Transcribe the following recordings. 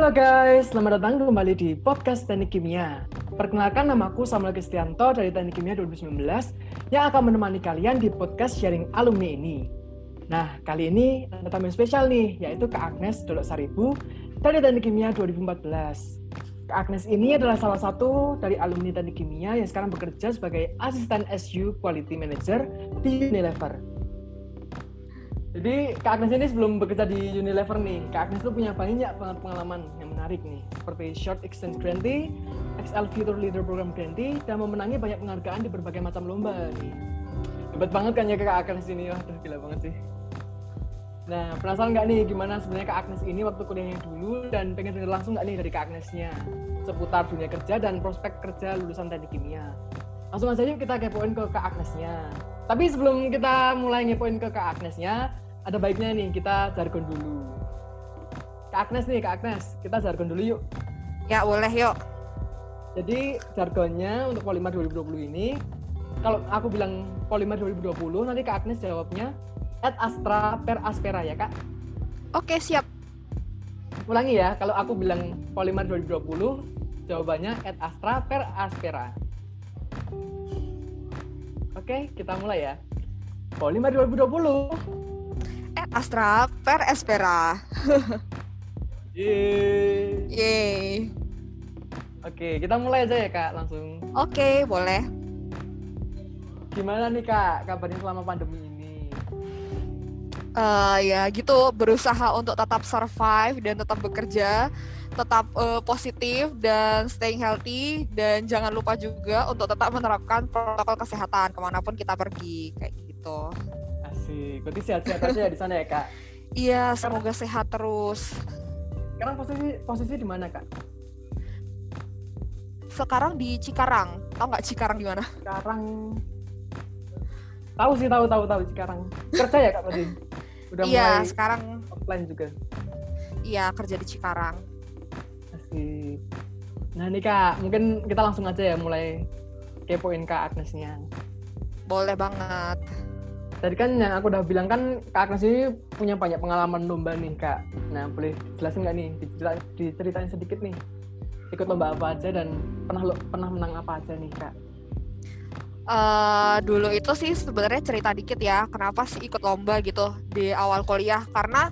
Halo guys, selamat datang kembali di podcast Teknik Kimia. Perkenalkan namaku Samuel Kristianto dari Teknik Kimia 2019 yang akan menemani kalian di podcast sharing alumni ini. Nah, kali ini ada tamu spesial nih, yaitu Kak Agnes Dolok Saribu dari Teknik Kimia 2014. Kak Agnes ini adalah salah satu dari alumni Teknik Kimia yang sekarang bekerja sebagai asisten SU Quality Manager di Unilever. Jadi Kak Agnes ini sebelum bekerja di Unilever nih, Kak Agnes tuh punya banyak banget pengalaman yang menarik nih, seperti Short Exchange Grantee, XL Future Leader Program Grantee, dan memenangi banyak penghargaan di berbagai macam lomba nih. Hebat banget kan ya Kak Agnes ini, wah gila banget sih. Nah, penasaran nggak nih gimana sebenarnya Kak Agnes ini waktu kuliahnya dulu dan pengen denger langsung nggak nih dari Kak Agnesnya seputar dunia kerja dan prospek kerja lulusan teknik kimia. Langsung aja yuk kita kepoin ke Kak Agnesnya. Tapi sebelum kita mulai ngepoin ke Kak Agnesnya, ada baiknya nih kita jargon dulu. Kak Agnes nih, Kak Agnes, kita jargon dulu yuk. Ya, boleh yuk. Jadi jargonnya untuk Polimar 2020 ini, kalau aku bilang Polimar 2020, nanti Kak Agnes jawabnya at Astra per Aspera ya Kak? Oke, siap. Ulangi ya, kalau aku bilang Polimar 2020, jawabannya at Astra per Aspera. Oke, kita mulai ya. Polimar 2020. Astra per Espera. Yeay. Yeay. Oke, kita mulai aja ya kak, langsung. Oke, boleh. Gimana nih kak, kabarnya selama pandemi ini? Uh, ya gitu, berusaha untuk tetap survive dan tetap bekerja, tetap uh, positif dan staying healthy dan jangan lupa juga untuk tetap menerapkan protokol kesehatan ke mana pun kita pergi kayak gitu. Asik, berarti sehat-sehat aja di sana ya kak? Iya, semoga sehat terus. Sekarang posisi posisi di mana kak? Sekarang di Cikarang, tau nggak Cikarang di mana? Sekarang tahu sih tahu tahu tahu Cikarang. Kerja ya kak berarti? Udah iya, mulai sekarang offline juga. Iya, kerja di Cikarang. Asik. Nah nih kak, mungkin kita langsung aja ya mulai kepoin kak Agnesnya. Boleh banget. Tadi kan yang aku udah bilang kan kak Agnes ini punya banyak pengalaman lomba nih kak. Nah boleh jelasin nggak nih, diceritain, diceritain sedikit nih ikut lomba apa aja dan pernah pernah menang apa aja nih kak? Uh, dulu itu sih sebenarnya cerita dikit ya kenapa sih ikut lomba gitu di awal kuliah karena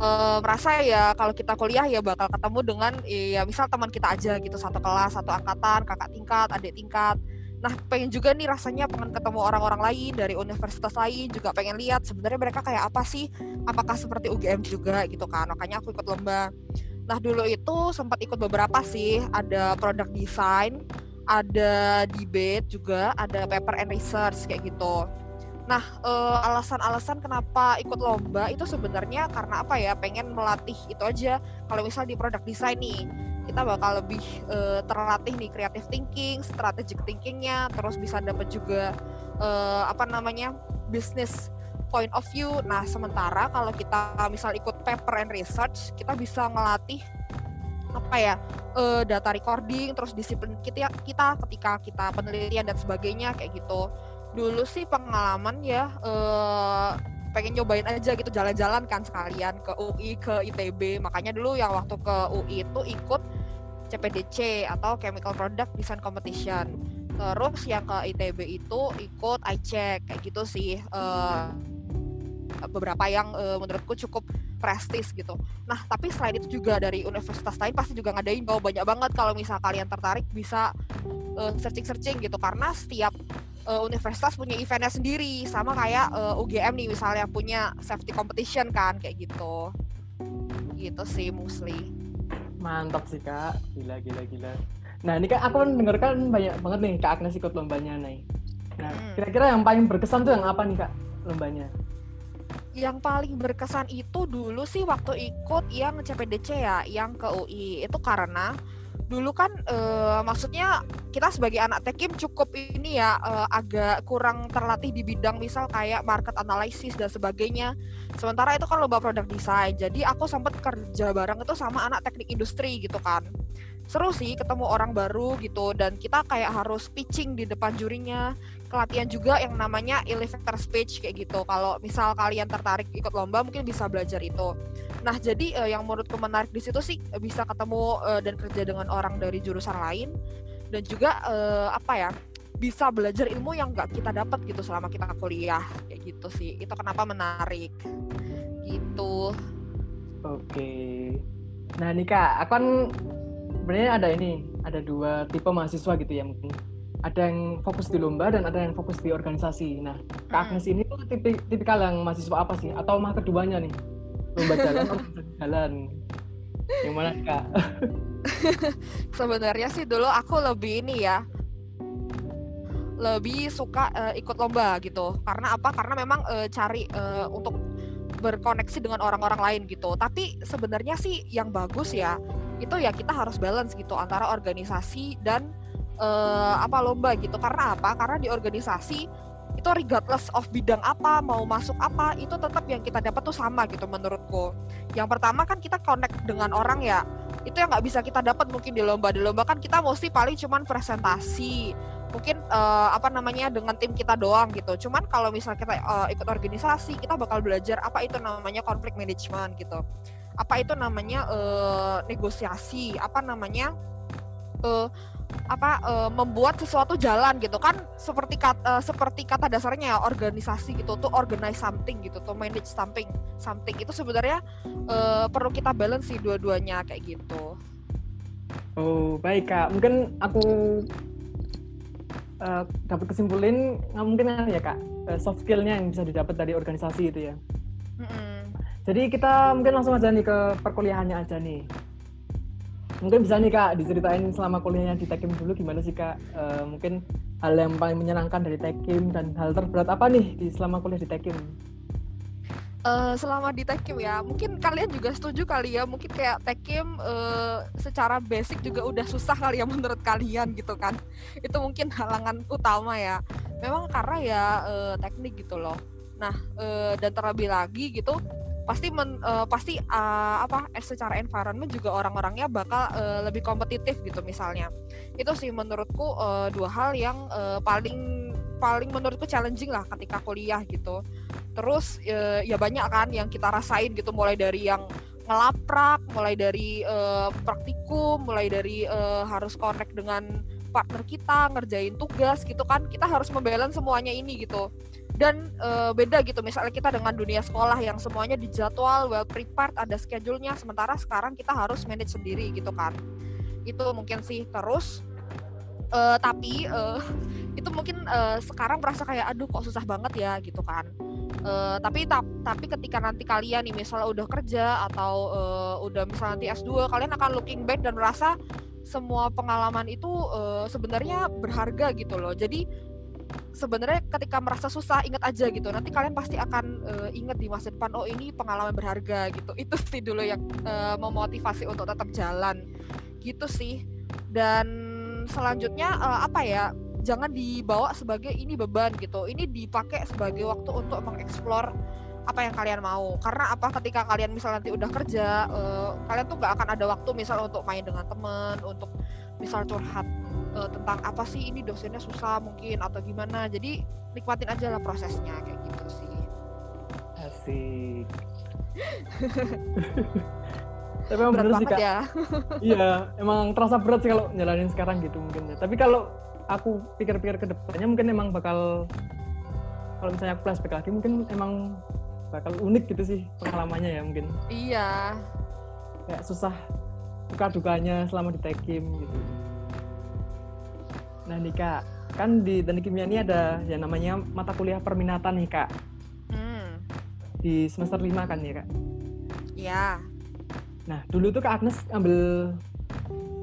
uh, merasa ya kalau kita kuliah ya bakal ketemu dengan ya misal teman kita aja gitu satu kelas satu angkatan kakak tingkat adik tingkat nah pengen juga nih rasanya pengen ketemu orang-orang lain dari universitas lain juga pengen lihat sebenarnya mereka kayak apa sih apakah seperti UGM juga gitu kan makanya aku ikut lomba Nah dulu itu sempat ikut beberapa sih, ada product design, ada debate juga, ada paper and research kayak gitu. Nah alasan-alasan kenapa ikut lomba itu sebenarnya karena apa ya? Pengen melatih itu aja. Kalau misal di product design nih, kita bakal lebih uh, terlatih nih creative thinking, strategic thinkingnya, terus bisa dapat juga uh, apa namanya business point of view. Nah, sementara kalau kita misal ikut paper and research, kita bisa melatih apa ya uh, data recording, terus disiplin kita kita ketika kita penelitian dan sebagainya kayak gitu. Dulu sih pengalaman ya uh, pengen nyobain aja gitu jalan-jalan kan sekalian ke UI ke ITB. Makanya dulu yang waktu ke UI itu ikut CPDC atau Chemical Product Design Competition. Terus yang ke ITB itu ikut iCheck kayak gitu sih. Uh, beberapa yang uh, menurutku cukup prestis gitu. Nah, tapi selain itu juga dari universitas lain pasti juga ngadain bahwa banyak banget kalau misal kalian tertarik bisa searching-searching gitu karena setiap uh, universitas punya eventnya sendiri sama kayak uh, UGM nih misalnya punya safety competition kan kayak gitu. Gitu sih mostly. Mantap sih kak, gila gila gila. Nah ini kan aku dengarkan banyak banget nih kak Agnes ikut lombanya nih. Nah hmm. kira-kira yang paling berkesan tuh yang apa nih kak lombanya? Yang paling berkesan itu dulu sih waktu ikut yang CPDC ya, yang ke UI. Itu karena dulu kan e, maksudnya kita sebagai anak tekim cukup ini ya e, agak kurang terlatih di bidang misal kayak market analysis dan sebagainya. Sementara itu kan lomba product design. Jadi aku sempat kerja bareng itu sama anak teknik industri gitu kan. seru sih ketemu orang baru gitu dan kita kayak harus pitching di depan jurinya kelatihan juga yang namanya elevator speech kayak gitu. Kalau misal kalian tertarik ikut lomba mungkin bisa belajar itu. Nah jadi uh, yang menurutku menarik di situ sih bisa ketemu uh, dan kerja dengan orang dari jurusan lain. Dan juga uh, apa ya bisa belajar ilmu yang nggak kita dapat gitu selama kita kuliah. Kayak gitu sih. Itu kenapa menarik. Gitu. Oke. Nah nih kak aku kan sebenarnya ada ini ada dua tipe mahasiswa gitu ya mungkin ada yang fokus di lomba dan ada yang fokus di organisasi. Nah kak Agnes ini tuh tipe tipikal yang mahasiswa apa sih? Atau mah keduanya nih? Lomba jalan organisasi jalan? Yang mana kak sebenarnya sih dulu aku lebih ini ya. Lebih suka uh, ikut lomba gitu. Karena apa? Karena memang uh, cari uh, untuk berkoneksi dengan orang-orang lain gitu. Tapi sebenarnya sih yang bagus ya itu ya kita harus balance gitu antara organisasi dan uh, apa lomba gitu. Karena apa? Karena di organisasi itu regardless of bidang apa mau masuk apa itu tetap yang kita dapat tuh sama gitu menurutku. Yang pertama kan kita connect dengan orang ya. Itu yang nggak bisa kita dapat mungkin di lomba. Di lomba kan kita mesti paling cuman presentasi. Mungkin uh, apa namanya dengan tim kita doang gitu. Cuman kalau misalnya kita uh, ikut organisasi, kita bakal belajar apa itu namanya konflik management gitu. Apa itu namanya uh, negosiasi, apa namanya uh, apa uh, membuat sesuatu jalan gitu kan seperti kata uh, seperti kata dasarnya ya organisasi gitu tuh organize something gitu tuh manage something something itu sebenarnya uh, perlu kita balance sih dua-duanya kayak gitu. Oh baik kak mungkin aku uh, dapat kesimpulin nggak mungkin kan ya kak soft skillnya yang bisa didapat dari organisasi itu ya. Mm-hmm. Jadi kita mungkin langsung aja nih ke perkuliahannya aja nih. Mungkin bisa nih kak diceritain selama kuliahnya di Tekim dulu gimana sih kak? Uh, mungkin hal yang paling menyenangkan dari Tekim dan hal terberat apa nih di selama kuliah di Tekim? uh, selama di Tekim ya mungkin kalian juga setuju kali ya mungkin kayak Tekim uh, secara basic juga udah susah kali ya menurut kalian gitu kan itu mungkin halangan utama ya memang karena ya uh, teknik gitu loh nah uh, dan terlebih lagi gitu pasti men, uh, pasti uh, apa secara environment juga orang-orangnya bakal uh, lebih kompetitif gitu misalnya. Itu sih menurutku uh, dua hal yang uh, paling paling menurutku challenging lah ketika kuliah gitu. Terus e, ya banyak kan yang kita rasain gitu mulai dari yang ngelaprak mulai dari e, praktikum mulai dari e, harus connect dengan partner kita ngerjain tugas gitu kan. Kita harus membalance semuanya ini gitu dan e, beda gitu. Misalnya kita dengan dunia sekolah yang semuanya dijadwal well prepared ada schedule-nya sementara sekarang kita harus manage sendiri gitu kan. Itu mungkin sih. Terus uh, tapi uh, itu mungkin uh, sekarang merasa kayak aduh kok susah banget ya gitu kan. Uh, tapi ta tapi ketika nanti kalian nih misalnya udah kerja atau uh, udah misalnya nanti S2 kalian akan looking back dan merasa semua pengalaman itu uh, sebenarnya berharga gitu loh. Jadi sebenarnya ketika merasa susah ingat aja gitu. Nanti kalian pasti akan uh, ingat di masa depan oh ini pengalaman berharga gitu. Itu sih dulu yang uh, memotivasi untuk tetap jalan. Gitu sih. Dan selanjutnya uh, apa ya jangan dibawa sebagai ini beban gitu. Ini dipakai sebagai waktu untuk mengeksplor apa yang kalian mau. Karena apa ketika kalian misal nanti udah kerja uh, kalian tuh nggak akan ada waktu misal untuk main dengan temen untuk misal curhat uh, tentang apa sih ini dosennya susah mungkin atau gimana. Jadi nikmatin aja lah prosesnya kayak gitu sih. Asik. Tapi emang berat sih kak. ya. iya emang terasa berat sih kalau jalanin sekarang gitu mungkin ya. Tapi kalau aku pikir-pikir ke depannya mungkin emang bakal kalau misalnya aku flashback lagi mungkin emang bakal unik gitu sih pengalamannya ya mungkin. Iya. Kayak susah suka dukanya selama di tekim gitu. Nah nih kak. Kan di teknik kimia ini ada yang namanya mata kuliah perminatan nih kak. Hmm. di semester lima kan ya kak? Iya. Nah, dulu tuh Kak Agnes ambil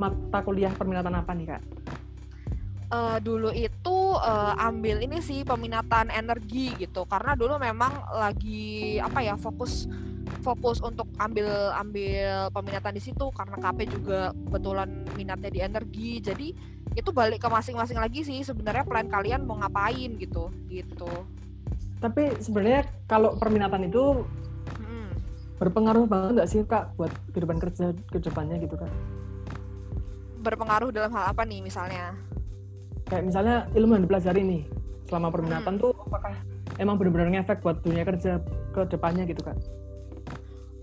mata kuliah perminatan apa nih Kak? Uh, dulu itu uh, ambil ini sih peminatan energi gitu. Karena dulu memang lagi apa ya fokus fokus untuk ambil ambil peminatan di situ. Karena KP juga kebetulan minatnya di energi. Jadi itu balik ke masing-masing lagi sih sebenarnya plan kalian mau ngapain gitu gitu. Tapi sebenarnya kalau perminatan itu berpengaruh banget nggak sih kak buat kehidupan kerja ke depannya gitu kan? berpengaruh dalam hal apa nih misalnya? Kayak misalnya ilmu yang dipelajari nih selama perminatan hmm. tuh apakah emang benar-benar ngefek buat dunia kerja ke depannya gitu kan?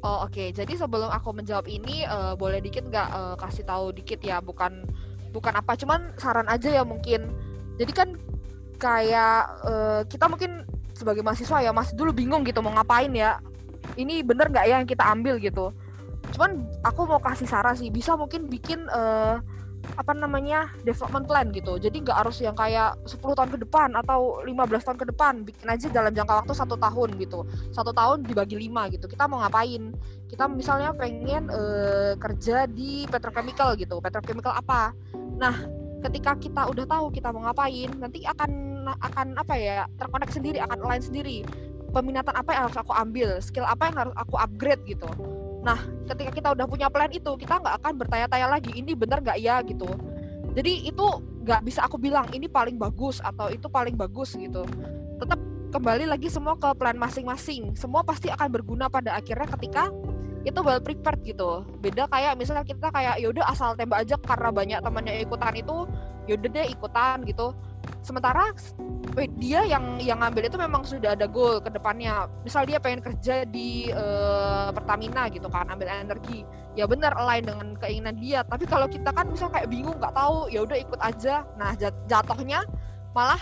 Oh oke, okay. jadi sebelum aku menjawab ini uh, boleh dikit nggak uh, kasih tahu dikit ya, bukan bukan apa, cuman saran aja ya mungkin. Jadi kan kayak uh, kita mungkin sebagai mahasiswa ya masih dulu bingung gitu mau ngapain ya. Ini bener nggak ya yang kita ambil gitu. Cuman aku mau kasih saran sih, bisa mungkin bikin uh, apa namanya development plan gitu. Jadi nggak harus yang kayak 10 tahun ke depan atau 15 tahun ke depan. Bikin aja dalam jangka waktu satu tahun gitu. Satu tahun dibagi lima gitu. Kita mau ngapain? Kita misalnya pengen uh, kerja di petrochemical gitu. Petrochemical apa? Nah ketika kita udah tahu kita mau ngapain nanti akan akan apa ya terkonek sendiri akan align sendiri. Peminatan apa yang harus aku ambil? Skill apa yang harus aku upgrade gitu Nah, ketika kita udah punya plan itu, kita nggak akan bertanya-tanya lagi ini benar nggak ya gitu. Jadi itu nggak bisa aku bilang ini paling bagus atau itu paling bagus gitu. Tetap kembali lagi semua ke plan masing-masing. Semua pasti akan berguna pada akhirnya ketika itu well prepared gitu. Beda kayak misalnya kita kayak yaudah asal tembak aja karena banyak temannya ikutan itu, yaudah deh ikutan gitu. Sementara dia yang yang ngambil itu memang sudah ada goal ke depannya. Misal dia pengen kerja di uh, Pertamina gitu kan, ambil energi. Ya benar align dengan keinginan dia. Tapi kalau kita kan misal kayak bingung nggak tahu, ya udah ikut aja. Nah, jatuhnya malah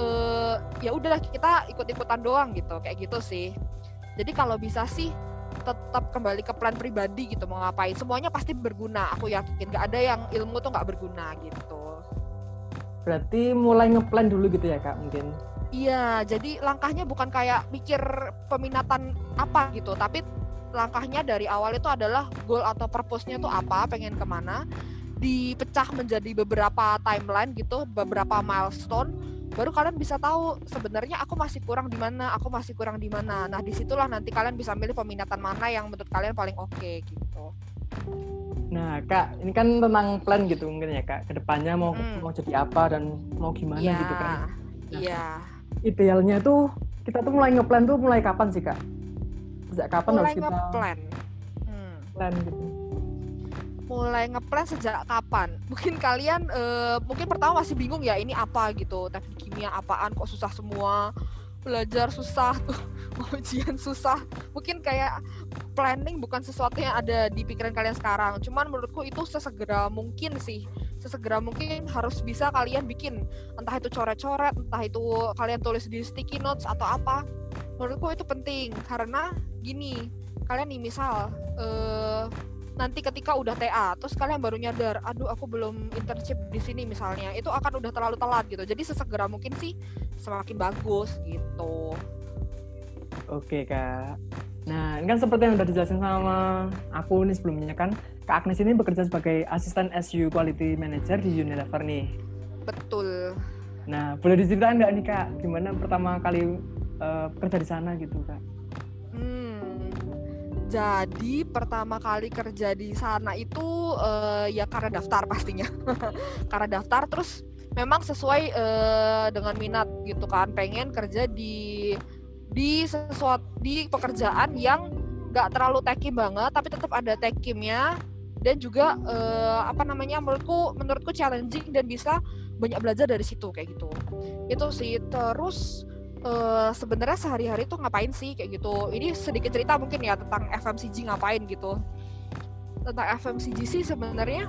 uh, ya udah kita ikut-ikutan doang gitu. Kayak gitu sih. Jadi kalau bisa sih tetap kembali ke plan pribadi gitu mau ngapain semuanya pasti berguna aku yakin nggak ada yang ilmu tuh nggak berguna gitu Berarti mulai ngeplan dulu gitu ya kak mungkin? Iya, jadi langkahnya bukan kayak mikir peminatan apa gitu, tapi langkahnya dari awal itu adalah goal atau purpose-nya itu apa, pengen ke mana, dipecah menjadi beberapa timeline gitu, beberapa milestone, baru kalian bisa tahu sebenarnya aku masih kurang di mana, aku masih kurang di mana. Nah di situlah nanti kalian bisa milih peminatan mana yang menurut kalian paling oke okay, gitu. Nah, Kak, ini kan tentang plan gitu mungkin ya, Kak. Ke depannya mau hmm. mau jadi apa dan mau gimana ya, gitu kan. Nah, iya. Idealnya tuh kita tuh mulai ngeplan tuh mulai kapan sih, Kak? Sejak kapan mulai harus kita ngeplan? Hmm. Plan gitu. Mulai ngeplan sejak kapan? Mungkin kalian uh, mungkin pertama masih bingung ya ini apa gitu. Teknik kimia apaan kok susah semua belajar susah tuh ujian susah. Mungkin kayak planning bukan sesuatu yang ada di pikiran kalian sekarang. Cuman menurutku itu sesegera mungkin sih. Sesegera mungkin harus bisa kalian bikin. Entah itu coret-coret entah itu kalian tulis di sticky notes atau apa. Menurutku itu penting. Karena gini kalian nih misal uh, nanti ketika udah TA terus kalian baru nyadar aduh aku belum internship di sini misalnya itu akan udah terlalu telat gitu. Jadi sesegera mungkin sih semakin bagus gitu. Oke kak. Nah ini kan seperti yang udah dijelasin sama aku nih sebelumnya kan kak Agnes ini bekerja sebagai asisten SU Quality Manager di Unilever nih. Betul. Nah boleh diceritain nggak nih kak gimana pertama kali uh, kerja di sana gitu kak jadi pertama kali kerja di sana itu uh, ya karena daftar pastinya. karena daftar terus memang sesuai uh, dengan minat gitu kan. Pengen kerja di di sesuatu di pekerjaan yang nggak terlalu tekim banget tapi tetap ada tekimnya dan juga uh, apa namanya menurutku menurutku challenging dan bisa banyak belajar dari situ kayak gitu. Itu sih terus uh, sebenarnya sehari-hari tuh ngapain sih kayak gitu. Ini sedikit cerita mungkin ya tentang FMCG ngapain gitu. Tentang FMCG sih sebenarnya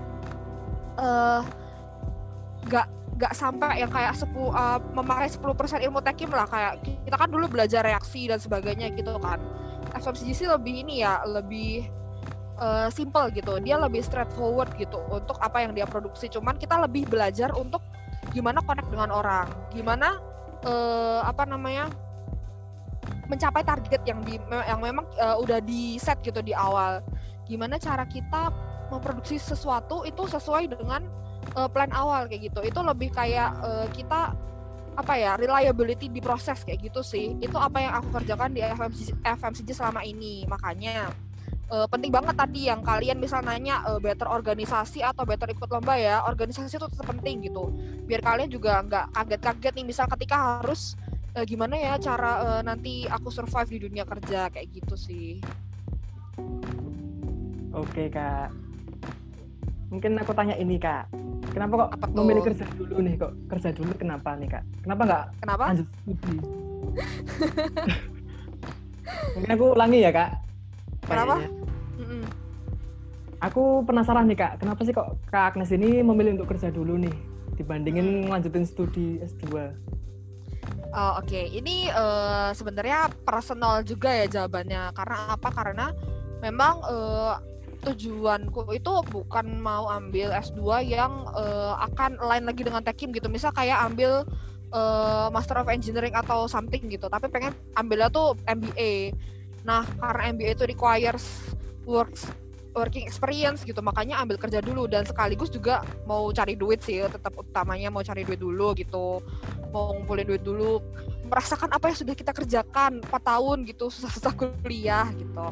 uh, gak gak sampai yang kayak sepu, uh, memakai 10% ilmu tekim lah kayak kita kan dulu belajar reaksi dan sebagainya gitu kan. FMCG sih lebih ini ya, lebih uh, simple gitu. Dia lebih straightforward gitu untuk apa yang dia produksi. Cuman kita lebih belajar untuk gimana connect dengan orang, gimana uh, apa namanya mencapai target yang di yang memang uh, udah di set gitu di awal. Gimana cara kita memproduksi sesuatu itu sesuai dengan uh, plan awal kayak gitu. Itu lebih kayak uh, kita apa ya reliability di proses kayak gitu sih. Itu apa yang aku kerjakan di FMCG, FMCG selama ini. Makanya uh, penting banget tadi yang kalian misal nanya uh, better organisasi atau better ikut lomba ya organisasi itu tetap penting gitu biar kalian juga nggak kaget-kaget nih misal ketika harus uh, gimana ya cara uh, nanti aku survive di dunia kerja kayak gitu sih oke kak mungkin aku tanya ini kak. Kenapa kok Apa tuh? memilih kerja dulu nih kok kerja dulu kenapa nih kak? Kenapa nggak Kenapa? lanjut studi? mungkin aku ulangi ya kak. Kenapa? Kayaknya. Aku penasaran nih kak, kenapa sih kok kak Agnes ini memilih untuk kerja dulu nih dibandingin ngelanjutin studi S2? Oh, Oke, ini eh, sebenarnya personal juga ya jawabannya. Karena apa? Karena memang eh, tujuanku itu bukan mau ambil S2 yang eh, akan lain lagi dengan Tekim gitu. Misal kayak ambil eh, Master of Engineering atau something gitu, tapi pengen ambilnya tuh MBA. Nah, karena MBA itu requires works working experience gitu, makanya ambil kerja dulu. Dan sekaligus juga mau cari duit sih, tetap utamanya mau cari duit dulu gitu. Mau ngumpulin duit dulu. Merasakan apa yang sudah kita kerjakan 4 tahun gitu susah-susah kuliah gitu.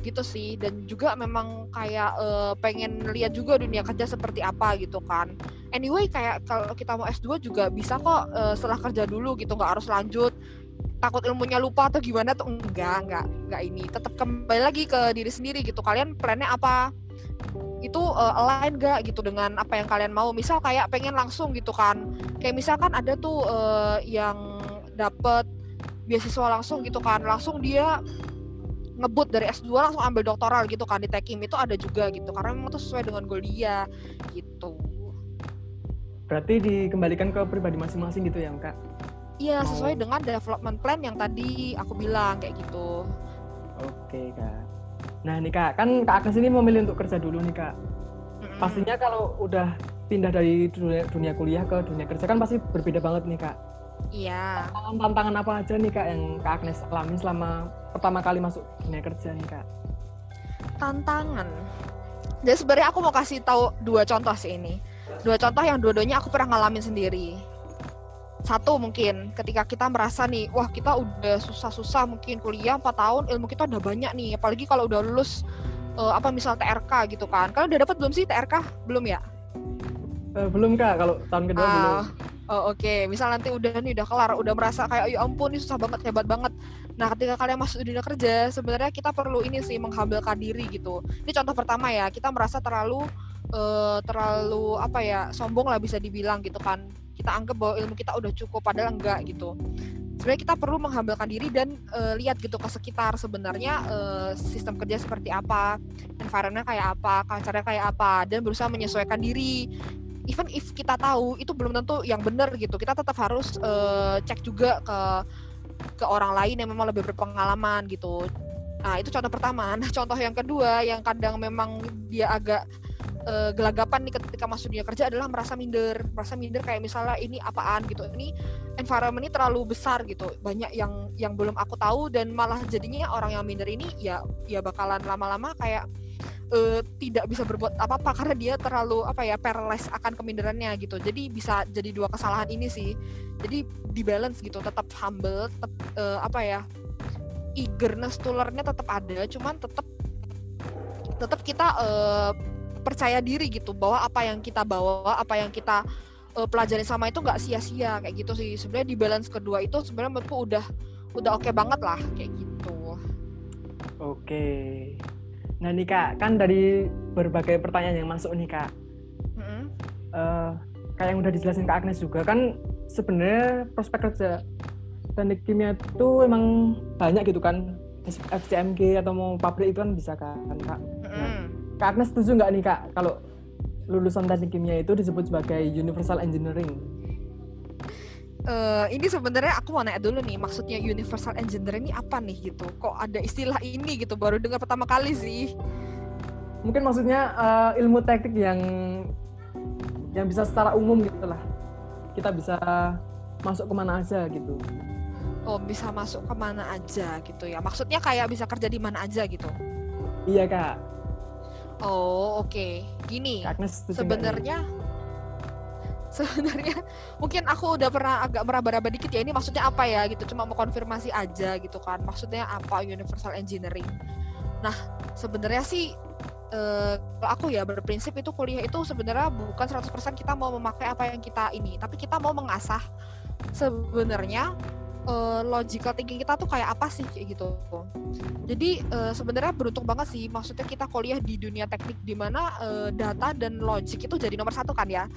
Gitu sih. Dan juga memang kayak eh, pengen lihat juga dunia kerja seperti apa gitu kan. Anyway kayak kalau kita mau S2 juga bisa kok eh, setelah kerja dulu gitu nggak harus lanjut takut ilmunya lupa atau gimana tuh? Enggak enggak enggak ini. Tetap kembali lagi ke diri sendiri gitu. Kalian plannya apa? Itu eh, align gak gitu dengan apa yang kalian mau? Misal kayak pengen langsung gitu kan. Kayak misalkan ada tuh eh, yang dapet beasiswa langsung gitu kan. Langsung dia ngebut dari S2 langsung ambil doktoral gitu kan. Di Tekim itu ada juga gitu. Karena memang itu sesuai dengan goal dia gitu. Berarti dikembalikan ke pribadi masing-masing gitu ya kak? Iya sesuai dengan development plan yang tadi aku bilang kayak gitu Oke kak. Nah nih kak, kan kak Agnes ini memilih untuk kerja dulu nih kak. Mm-mm. Pastinya kalau udah pindah dari dunia, dunia kuliah ke dunia kerja kan pasti berbeda banget nih kak. iya Tantangan-tantangan apa aja nih kak yang kak Agnes alami selama pertama kali masuk dunia kerja nih kak? tantangan jadi sebenarnya aku mau kasih tahu dua contoh sih ini dua contoh yang dua-duanya aku pernah ngalamin sendiri satu mungkin ketika kita merasa nih wah kita udah susah-susah mungkin kuliah 4 tahun ilmu kita udah banyak nih apalagi kalau udah lulus eh, apa misal TRK gitu kan. Kalian udah dapat belum sih TRK belum ya? Eh, belum kak, kalau tahun kedua belum. Ah, oh, oke. Misal nanti udah nih udah kelar udah merasa kayak ya ampun ini susah banget hebat banget. Nah ketika kalian masuk dunia kerja sebenarnya kita perlu ini sih menghamilkan diri gitu. Ini contoh pertama ya kita merasa terlalu eh, terlalu apa ya sombong lah bisa dibilang gitu kan. Kita anggap bahwa ilmu kita udah cukup padahal enggak gitu. Sebenarnya kita perlu menghamilkan diri dan eh, lihat gitu ke sekitar sebenarnya eh, sistem kerja seperti apa environment kayak apa culture-nya kayak apa dan berusaha menyesuaikan diri. Even if kita tahu itu belum tentu yang benar gitu kita tetap harus eh, cek juga ke ke orang lain yang memang lebih berpengalaman gitu. Nah itu contoh pertama. Nah contoh yang kedua yang kadang memang dia agak eh, gelagapan nih ketika masuk dunia kerja adalah merasa minder merasa minder kayak misalnya ini apaan gitu. Ini environment ini terlalu besar gitu. Banyak yang yang belum aku tahu dan malah jadinya orang yang minder ini ya ya bakalan lama-lama kayak eh, tidak bisa berbuat apa-apa karena dia terlalu apa ya paralyzed akan keminderannya gitu. Jadi bisa jadi dua kesalahan ini sih. Jadi di balance gitu tetap humble tetap eh, apa ya eagerness to tetap ada cuman tetap tetap kita eh, percaya diri gitu bahwa apa yang kita bawa apa yang kita eh, pelajari sama itu nggak sia-sia kayak gitu sih sebenarnya di balance kedua itu sebenarnya menurutku udah udah oke banget lah kayak gitu Oke. Nah nih kak, kan dari berbagai pertanyaan yang masuk nih kak, Mm-mm. eh, kayak yang udah dijelasin kak Agnes juga kan sebenarnya prospek kerja teknik kimia itu emang banyak gitu kan FCMG atau mau pabrik itu kan bisa kan kak. Mm-mm. Kak Agnes setuju nggak nih kak kalau lulusan teknik kimia itu disebut sebagai universal engineering? Eh, ini sebenarnya aku mau nanya dulu nih maksudnya universal engineering ini apa nih gitu kok ada istilah ini gitu baru dengar pertama kali sih Mungkin maksudnya eh, ilmu teknik yang yang bisa secara umum gitu lah. Kita bisa masuk ke mana aja gitu. oh bisa masuk ke mana aja gitu ya maksudnya kayak bisa kerja di mana aja gitu Iya kak. Oh oke. Gini nggak nih? sebenarnya sebenarnya mungkin aku udah pernah agak meraba-raba dikit ya ini maksudnya apa ya gitu. Cuma mau konfirmasi aja gitu kan maksudnya apa universal engineering. Nah sebenarnya sih eh, kalau aku ya berprinsip itu kuliah itu sebenarnya bukan 100% kita mau memakai apa yang kita ini tapi kita mau mengasah sebenarnya uh, logical thinking kita tuh kayak apa sih kayak gitu. Jadi uh, sebenarnya beruntung banget sih, maksudnya kita kuliah di dunia teknik di mana uh, data dan logik itu jadi nomor satu kan ya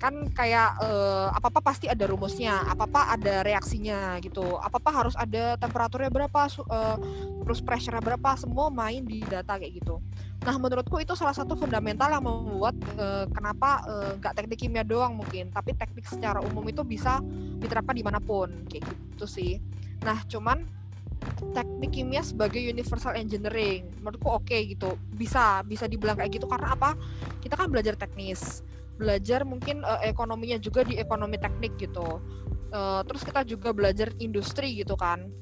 kan kayak uh, apa apa pasti ada rumusnya apa apa ada reaksinya gitu. Apa apa harus ada temperaturnya berapa uh, terus pressure berapa semua main di data kayak gitu. Nah menurutku itu salah satu fundamental yang membuat uh, kenapa nggak uh, teknik kimia doang mungkin tapi teknik secara umum itu bisa diterapkan di mana pun kayak gitu sih. Nah cuman teknik kimia sebagai universal engineering menurutku oke okay, gitu. Bisa bisa dibilang kayak gitu karena apa? Kita kan belajar teknis belajar mungkin uh, ekonominya juga di ekonomi teknik gitu. Uh, terus kita juga belajar industri gitu kan.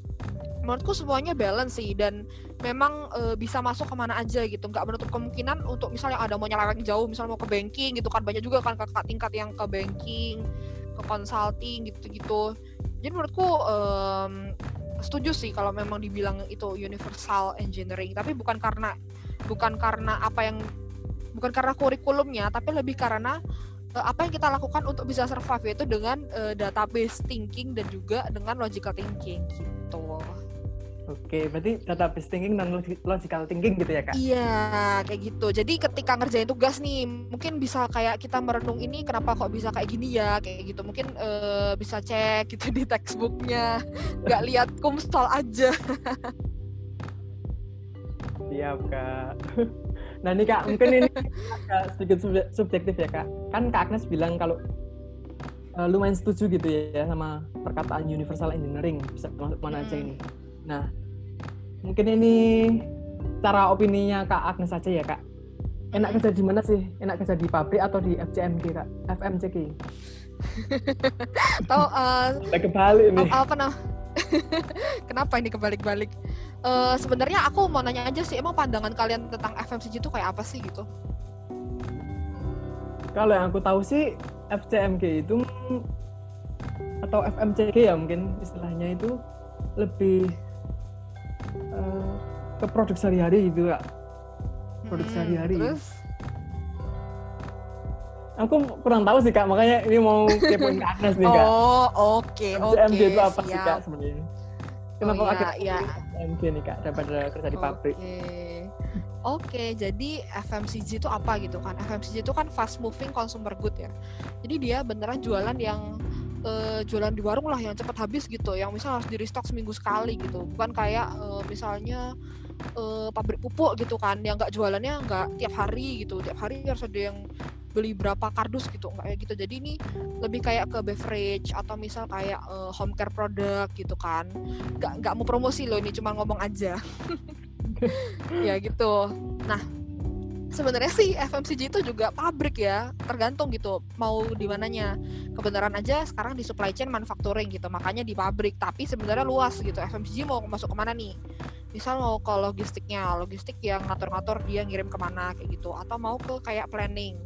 Menurutku semuanya balance sih dan memang uh, bisa masuk ke mana aja gitu. Nggak menutup kemungkinan untuk misalnya ada mau nyeleweng jauh, misalnya mau ke banking gitu kan banyak juga kan kakak tingkat yang ke banking, ke consulting gitu-gitu. Jadi menurutku um, setuju sih kalau memang dibilang itu universal engineering tapi bukan karena bukan karena apa yang bukan karena kurikulumnya tapi lebih karena uh, apa yang kita lakukan untuk bisa survive itu dengan uh, database thinking dan juga dengan logical thinking gitu. Oke, berarti database thinking dan logical thinking gitu ya kak? Iya, kayak gitu. Jadi ketika ngerjain tugas nih, mungkin bisa kayak kita merenung ini kenapa kok bisa kayak gini ya, kayak gitu. Mungkin uh, bisa cek gitu di textbooknya, nggak lihat kumstal aja. Siap kak. Nah ini kak, mungkin ini agak sedikit subjektif ya kak. Kan kak Agnes bilang kalau uh, lumayan setuju gitu ya sama perkataan universal engineering bisa masuk mana aja ini. Nah mungkin ini cara opininya kak Agnes saja ya kak. Enak kerja di mana sih? Enak kerja di pabrik atau di FCMG kak? FMCG? Tahu? Uh, kebalik nih. Apa, apa nah? Kenapa ini kebalik-balik? Uh, Sebenarnya aku mau nanya aja sih, emang pandangan kalian tentang FMCG itu kayak apa sih gitu? Kalau yang aku tahu sih FCMG itu atau FMCG ya mungkin istilahnya itu lebih uh, ke produk sehari-hari gitu kak. Produk hmm, sehari-hari. Terus? Aku kurang tahu sih kak, makanya ini mau kepoin ke Agnes nih kak. Oh oke okay, oke. FCMG itu apa siap. sih kak sebenarnya? Kenapa oh, iya, iya. FMCG nih kak daripada kerja di pabrik? Oke, okay, jadi FMCG itu apa gitu kan? FMCG itu kan fast moving consumer good ya. Jadi dia beneran jualan yang uh, jualan di warung lah yang cepat habis gitu, yang misal harus di restock seminggu sekali gitu. Bukan kayak uh, misalnya uh, pabrik pupuk gitu kan, yang nggak jualannya nggak tiap hari gitu, tiap hari harus ada yang beli berapa kardus gitu nggak kayak gitu. Jadi ini lebih kayak ke beverage atau misal kayak uh, home care product gitu kan. Nggak nggak mau promosi loh ini cuma ngomong aja. Ya gitu. Nah sebenarnya sih FMCG itu juga pabrik ya tergantung gitu mau di mananya. Kebenaran aja sekarang di supply chain manufacturing gitu makanya di pabrik. Tapi sebenarnya luas gitu FMCG mau masuk ke mana nih misal mau ke logistiknya logistik yang ngatur-ngatur dia ngirim ke mana kayak gitu. Atau mau ke kayak planning.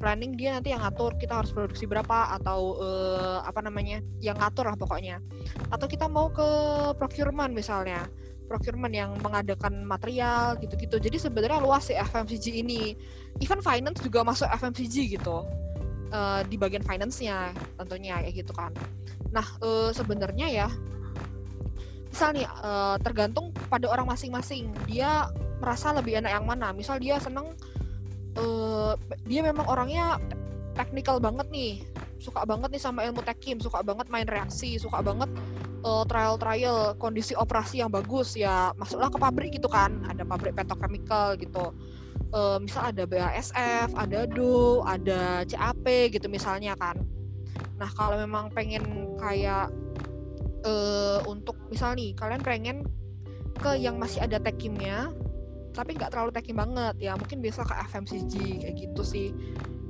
Planning dia nanti yang ngatur kita harus produksi berapa atau uh, apa namanya yang ngatur lah pokoknya. Atau kita mau ke procurement misalnya. Procurement yang mengadakan material gitu-gitu. Jadi sebenarnya luas sih FMCG ini. Even finance juga masuk FMCG gitu. Uh, di bagian finance-nya tentunya kayak gitu kan. Nah uh, sebenarnya ya misal nih uh, tergantung pada orang masing-masing. Dia merasa lebih enak yang mana. Misal dia seneng uh, dia memang orangnya teknikal banget nih. Suka banget nih sama ilmu tekim suka banget main reaksi suka banget uh, eh, trial trial kondisi operasi yang bagus. Ya masuklah ke pabrik gitu kan. Ada pabrik petrochemical gitu. Uh, misal ada BASF ada DO ada CAP gitu misalnya kan. Nah kalau memang pengen kayak uh, untuk misal nih kalian pengen ke yang masih ada tekimnya tapi nggak terlalu taking banget ya mungkin bisa ke FMCG kayak gitu sih.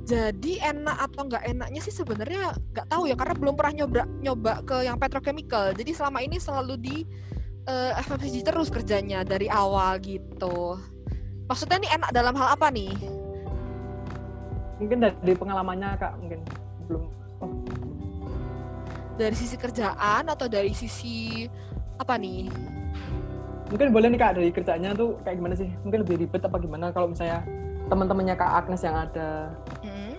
Jadi enak atau nggak enaknya sih sebenarnya nggak tahu ya karena belum pernah nyoba nyoba ke yang petrochemical. Jadi selama ini selalu di uh, eh, FMCG terus kerjanya dari awal gitu. Maksudnya ini enak dalam hal apa nih? Mungkin dari pengalamannya kak mungkin. Belum. Dari sisi kerjaan atau dari sisi apa nih mungkin boleh nih kak dari kerjanya tuh kayak gimana sih mungkin lebih ribet apa gimana kalau misalnya teman-temannya kak Agnes yang ada hmm.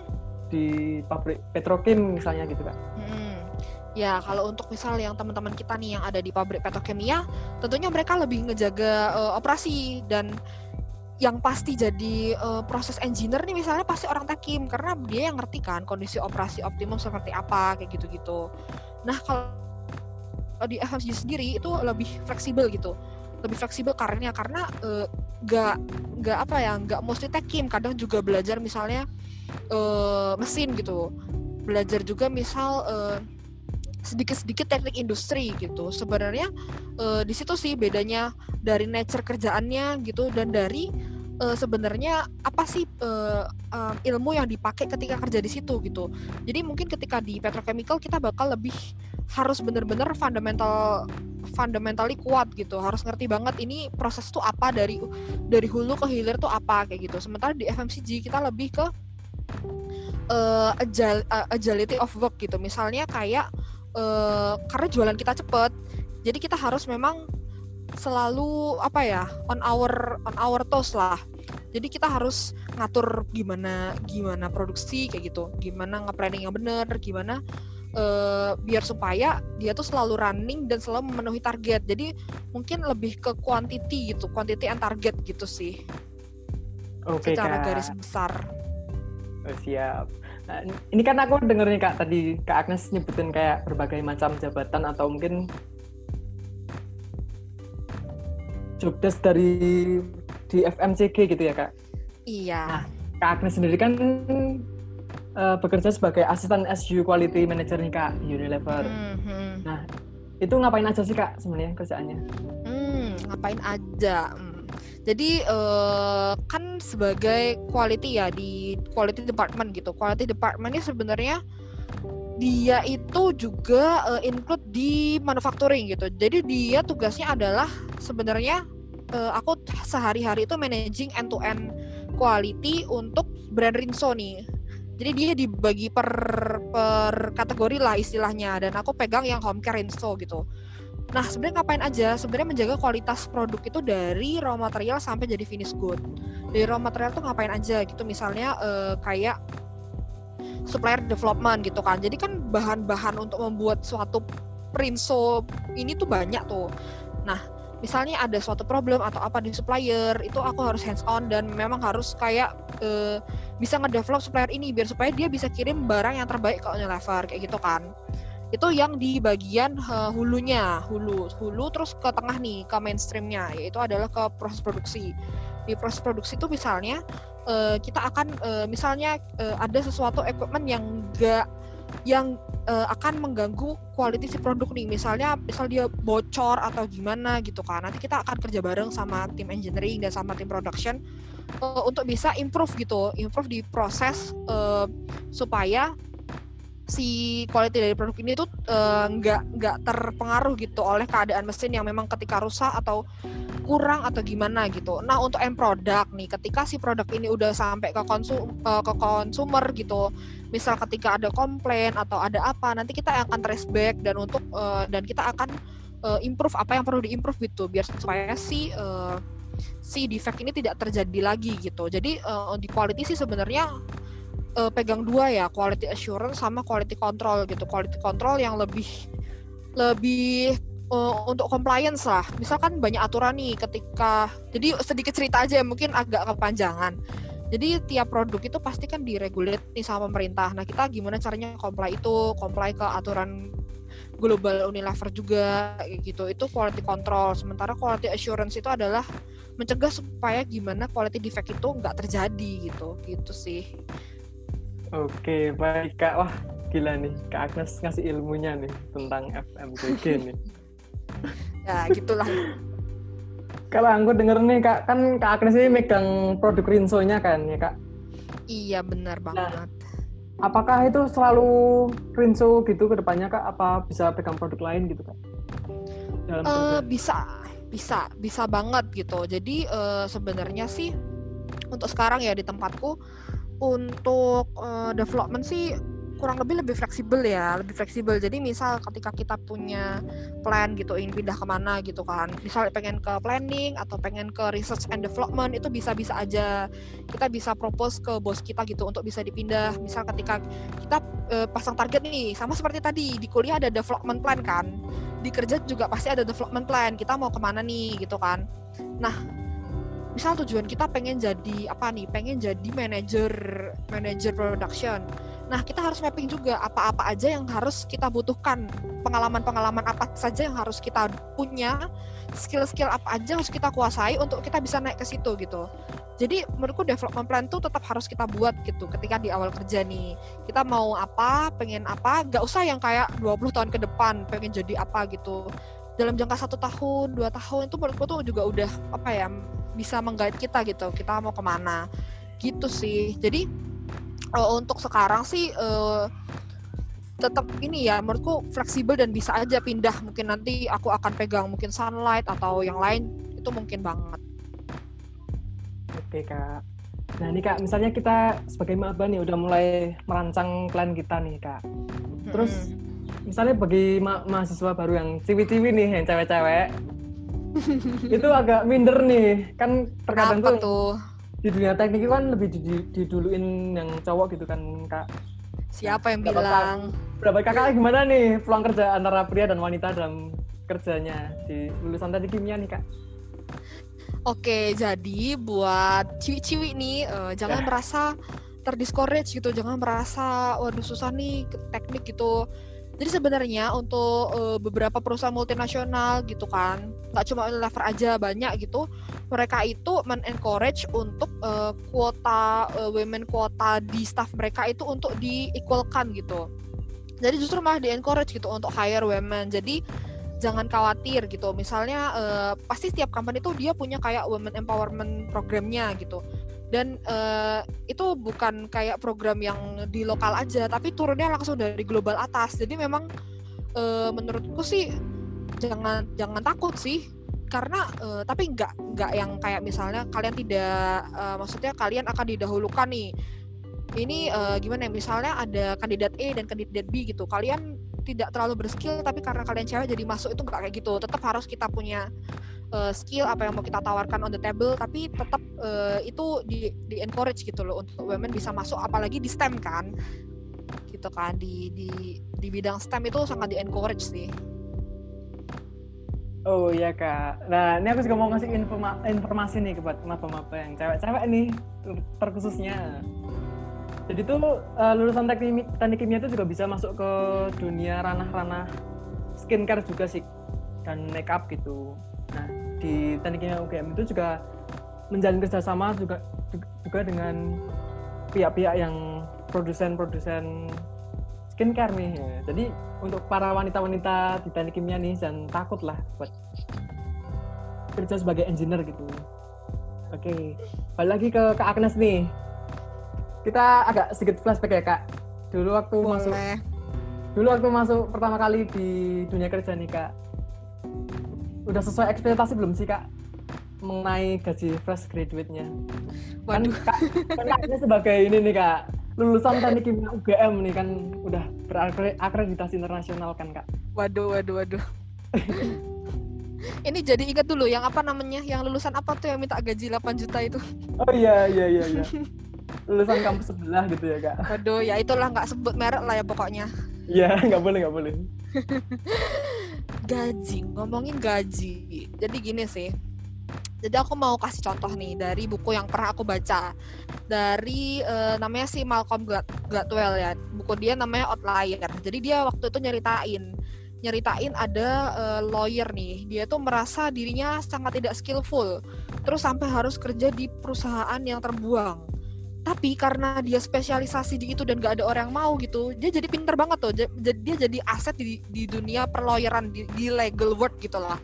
di pabrik petrokim misalnya gitu kak hmm. Ya, kalau untuk misal yang teman-teman kita nih yang ada di pabrik petrokimia, tentunya mereka lebih ngejaga uh, operasi dan yang pasti jadi uh, proses engineer nih misalnya pasti orang tekim karena dia yang ngerti kan kondisi operasi optimum seperti apa kayak gitu-gitu. Nah, kalau di FMCG sendiri itu lebih fleksibel gitu. Lebih fleksibel karena karena uh, nggak nggak apa ya nggak mesti tekim kadang juga belajar misalnya uh, mesin gitu belajar juga misal uh, sedikit-sedikit teknik industri gitu. Sebenarnya uh, di situ sih bedanya dari nature kerjaannya gitu dan dari uh, sebenarnya apa sih uh, uh, ilmu yang dipakai ketika kerja di situ gitu. Jadi mungkin ketika di petrochemical kita bakal lebih harus benar-benar fundamental fundamentally kuat gitu. Harus ngerti banget ini proses tuh apa dari dari hulu ke hilir tuh apa kayak gitu. Sementara di FMCG kita lebih ke uh, agility of work gitu. Misalnya kayak uh, karena jualan kita cepet. Jadi kita harus memang selalu apa ya on our on our toes lah. Jadi kita harus ngatur gimana gimana produksi kayak gitu. Gimana nge-planning yang bener gimana uh, biar supaya dia tuh selalu running dan selalu memenuhi target. Jadi mungkin lebih ke quantity gitu quantity and target gitu sih. Oke, secara Kak. garis besar. Oh, siap. Nah, ini kan aku denger nih Kak, tadi Kak Agnes nyebutin kayak berbagai macam jabatan atau mungkin jobdesk dari di FMCG gitu ya Kak. iya Nah, Kak Agnes sendiri kan uh, bekerja sebagai asisten SU Quality Manager nih Kak di Unilever. Hmm, hmm. Nah, itu ngapain aja sih Kak sebenarnya kerjaannya? Hmm, ngapain aja? Jadi eh, kan sebagai quality ya di quality department gitu. Quality department ini sebenarnya dia itu juga eh, include di manufacturing gitu. Jadi dia tugasnya adalah sebenarnya eh, aku sehari-hari itu managing end to end quality untuk brand Rinso nih. Jadi dia dibagi per per kategori lah istilahnya dan aku pegang yang home care Rinso gitu. Nah, sebenarnya ngapain aja? Sebenarnya menjaga kualitas produk itu dari raw material sampai jadi finish good. Dari raw material tuh ngapain aja gitu? Misalnya eh, kayak supplier development gitu kan. Jadi kan bahan-bahan untuk membuat suatu Prinso ini tuh banyak tuh. Nah, misalnya ada suatu problem atau apa di supplier, itu aku harus hands on dan memang harus kayak eh, bisa ngedevelop supplier ini biar supaya dia bisa kirim barang yang terbaik ke Unilever kayak gitu kan itu yang di bagian uh, hulunya hulu hulu terus ke tengah nih ke mainstreamnya yaitu adalah ke proses produksi. Di proses produksi itu misalnya uh, kita akan uh, misalnya uh, ada sesuatu equipment yang enggak yang uh, akan mengganggu quality si produk nih. Misalnya misal dia bocor atau gimana gitu kan nanti kita akan kerja bareng sama tim engineering dan sama tim production uh, untuk bisa improve gitu improve di proses uh, supaya si quality dari produk ini tuh nggak uh, nggak terpengaruh gitu oleh keadaan mesin yang memang ketika rusak atau kurang atau gimana gitu. Nah untuk end product nih, ketika si produk ini udah sampai ke konsum uh, ke consumer gitu, misal ketika ada komplain atau ada apa, nanti kita akan trace back dan untuk uh, dan kita akan uh, improve apa yang perlu diimprove gitu, biar supaya si uh, si defect ini tidak terjadi lagi gitu. Jadi uh, di quality sih sebenarnya uh, pegang dua ya quality assurance sama quality control gitu. Quality control yang lebih lebih uh, untuk compliance lah. Misalkan banyak aturan nih ketika jadi sedikit cerita aja mungkin agak kepanjangan. Jadi tiap produk itu pasti kan diregulate nih sama pemerintah. Nah kita gimana caranya comply itu comply ke aturan global Unilever juga gitu. Itu quality control. Sementara quality assurance itu adalah mencegah supaya gimana quality defect itu nggak terjadi gitu. Gitu sih Oke, baik Kak. Wah, gila nih. Kak Agnes ngasih ilmunya nih tentang FMCG nih. ya, gitulah. Kalau aku denger nih Kak, kan Kak Agnes ini megang produk Rinso-nya kan ya Kak? Iya, benar banget. Nah, apakah itu selalu Rinso gitu ke depannya Kak? Apa bisa pegang produk lain gitu Kak? Dalam uh, bisa, bisa, bisa banget gitu. Jadi uh, sebenarnya sih untuk sekarang ya di tempatku untuk uh, development sih kurang lebih lebih fleksibel ya lebih fleksibel. Jadi misal ketika kita punya plan gitu ingin pindah ke mana gitu kan. Misal pengen ke planning atau pengen ke research and development itu bisa-bisa aja. Kita bisa propose ke bos kita gitu untuk bisa dipindah. Misal ketika kita uh, pasang target nih sama seperti tadi di kuliah ada development plan kan. Di kerja juga pasti ada development plan kita mau ke mana nih gitu kan. Nah misal tujuan kita pengen jadi apa nih? Pengen jadi manager manager production. Nah kita harus mapping juga apa-apa aja yang harus kita butuhkan. Pengalaman-pengalaman apa saja yang harus kita punya skill-skill apa aja harus kita kuasai untuk kita bisa naik ke situ gitu. Jadi menurutku development plan tuh tetap harus kita buat gitu ketika di awal kerja nih. Kita mau apa pengen apa gak usah yang kayak 20 tahun ke depan pengen jadi apa gitu dalam jangka satu tahun dua tahun itu menurutku tuh juga udah apa ya bisa menggait kita gitu. Kita mau ke mana? Gitu sih. Jadi uh, untuk sekarang sih uh, tetap ini ya menurutku fleksibel dan bisa aja pindah. Mungkin nanti aku akan pegang mungkin sunlight atau yang lain itu mungkin banget. Oke kak. Nah ini kak misalnya kita sebagai maba nih udah mulai merancang plan kita nih kak. Terus hmm. Misalnya bagi ma mahasiswa baru yang ciwi-ciwi nih yang cewek-cewek itu agak minder nih. Kan terkadang tuh, tuh? di dunia teknik itu kan lebih diduluin yang cowok gitu kan kak. Siapa yang berapa bilang? Berapa kakak gimana nih peluang kerja antara pria dan wanita dalam kerjanya di lulusan tadi kimia nih kak? Oke, jadi buat ciwi-ciwi nih, uh, jangan yeah. merasa terdiscourage gitu, jangan merasa waduh susah nih teknik gitu jadi sebenarnya untuk uh, beberapa perusahaan multinasional gitu kan, nggak cuma Unilever aja banyak gitu, mereka itu men-encourage untuk uh, kuota uh, women kuota di staff mereka itu untuk di-equalkan gitu. Jadi justru malah di-encourage gitu untuk hire women. Jadi jangan khawatir gitu. Misalnya uh, pasti setiap company itu dia punya kayak women empowerment programnya gitu dan uh, itu bukan kayak program yang di lokal aja tapi turunnya langsung dari global atas. Jadi memang uh, menurutku sih jangan jangan takut sih. Karena uh, tapi nggak nggak yang kayak misalnya kalian tidak uh, maksudnya kalian akan didahulukan nih. Ini uh, gimana ya misalnya ada kandidat A dan kandidat B gitu. Kalian tidak terlalu berskill tapi karena kalian cewek jadi masuk itu nggak kayak gitu. Tetap harus kita punya uh, skill apa yang mau kita tawarkan on the table tapi tetap uh, itu di di encourage gitu loh untuk women bisa masuk apalagi di STEM kan gitu kan di di di bidang STEM itu sangat di encourage sih Oh iya kak. Nah ini aku juga mau ngasih informa informasi nih buat maba-maba yang cewek-cewek nih terkhususnya. Jadi tuh uh, lulusan teknik, teknik kimia itu juga bisa masuk ke dunia ranah-ranah skincare juga sih dan makeup gitu. Nah di teknik kimia UGM itu juga menjalin kerjasama juga juga dengan pihak-pihak yang produsen-produsen skincare nih. Ya. Jadi untuk para wanita-wanita di teknik kimia nih jangan takut lah buat kerja sebagai engineer gitu. Oke, balik lagi ke Kak Agnes nih. Kita agak sedikit flashback ya Kak. Dulu waktu Boleh. masuk dulu waktu masuk pertama kali di dunia kerja nih Kak udah sesuai ekspektasi belum sih kak mengenai gaji fresh graduate-nya? Kan kak, kan kakaknya sebagai ini nih kak lulusan teknik kimia UGM nih kan udah berakreditasi internasional kan kak? Waduh, waduh, waduh. ini jadi ingat dulu yang apa namanya? Yang lulusan apa tuh yang minta gaji 8 juta itu? Oh iya iya iya iya. lulusan kampus sebelah gitu ya kak? Waduh, ya itulah nggak sebut merek lah ya pokoknya. Iya, nggak boleh nggak boleh gaji. Ngomongin gaji. Jadi gini sih. Jadi aku mau kasih contoh nih dari buku yang pernah aku baca. Dari uh, namanya si Malcolm Gladwell ya. Buku dia namanya Outlier. Jadi dia waktu itu nyeritain. Nyeritain ada uh, lawyer nih. Dia tuh merasa dirinya sangat tidak skillful. Terus sampai harus kerja di perusahaan yang terbuang tapi karena dia spesialisasi di itu dan gak ada orang yang mau gitu dia jadi pinter banget tuh. Dia jadi aset di, di dunia perlawyeran di, di legal world gitu lah.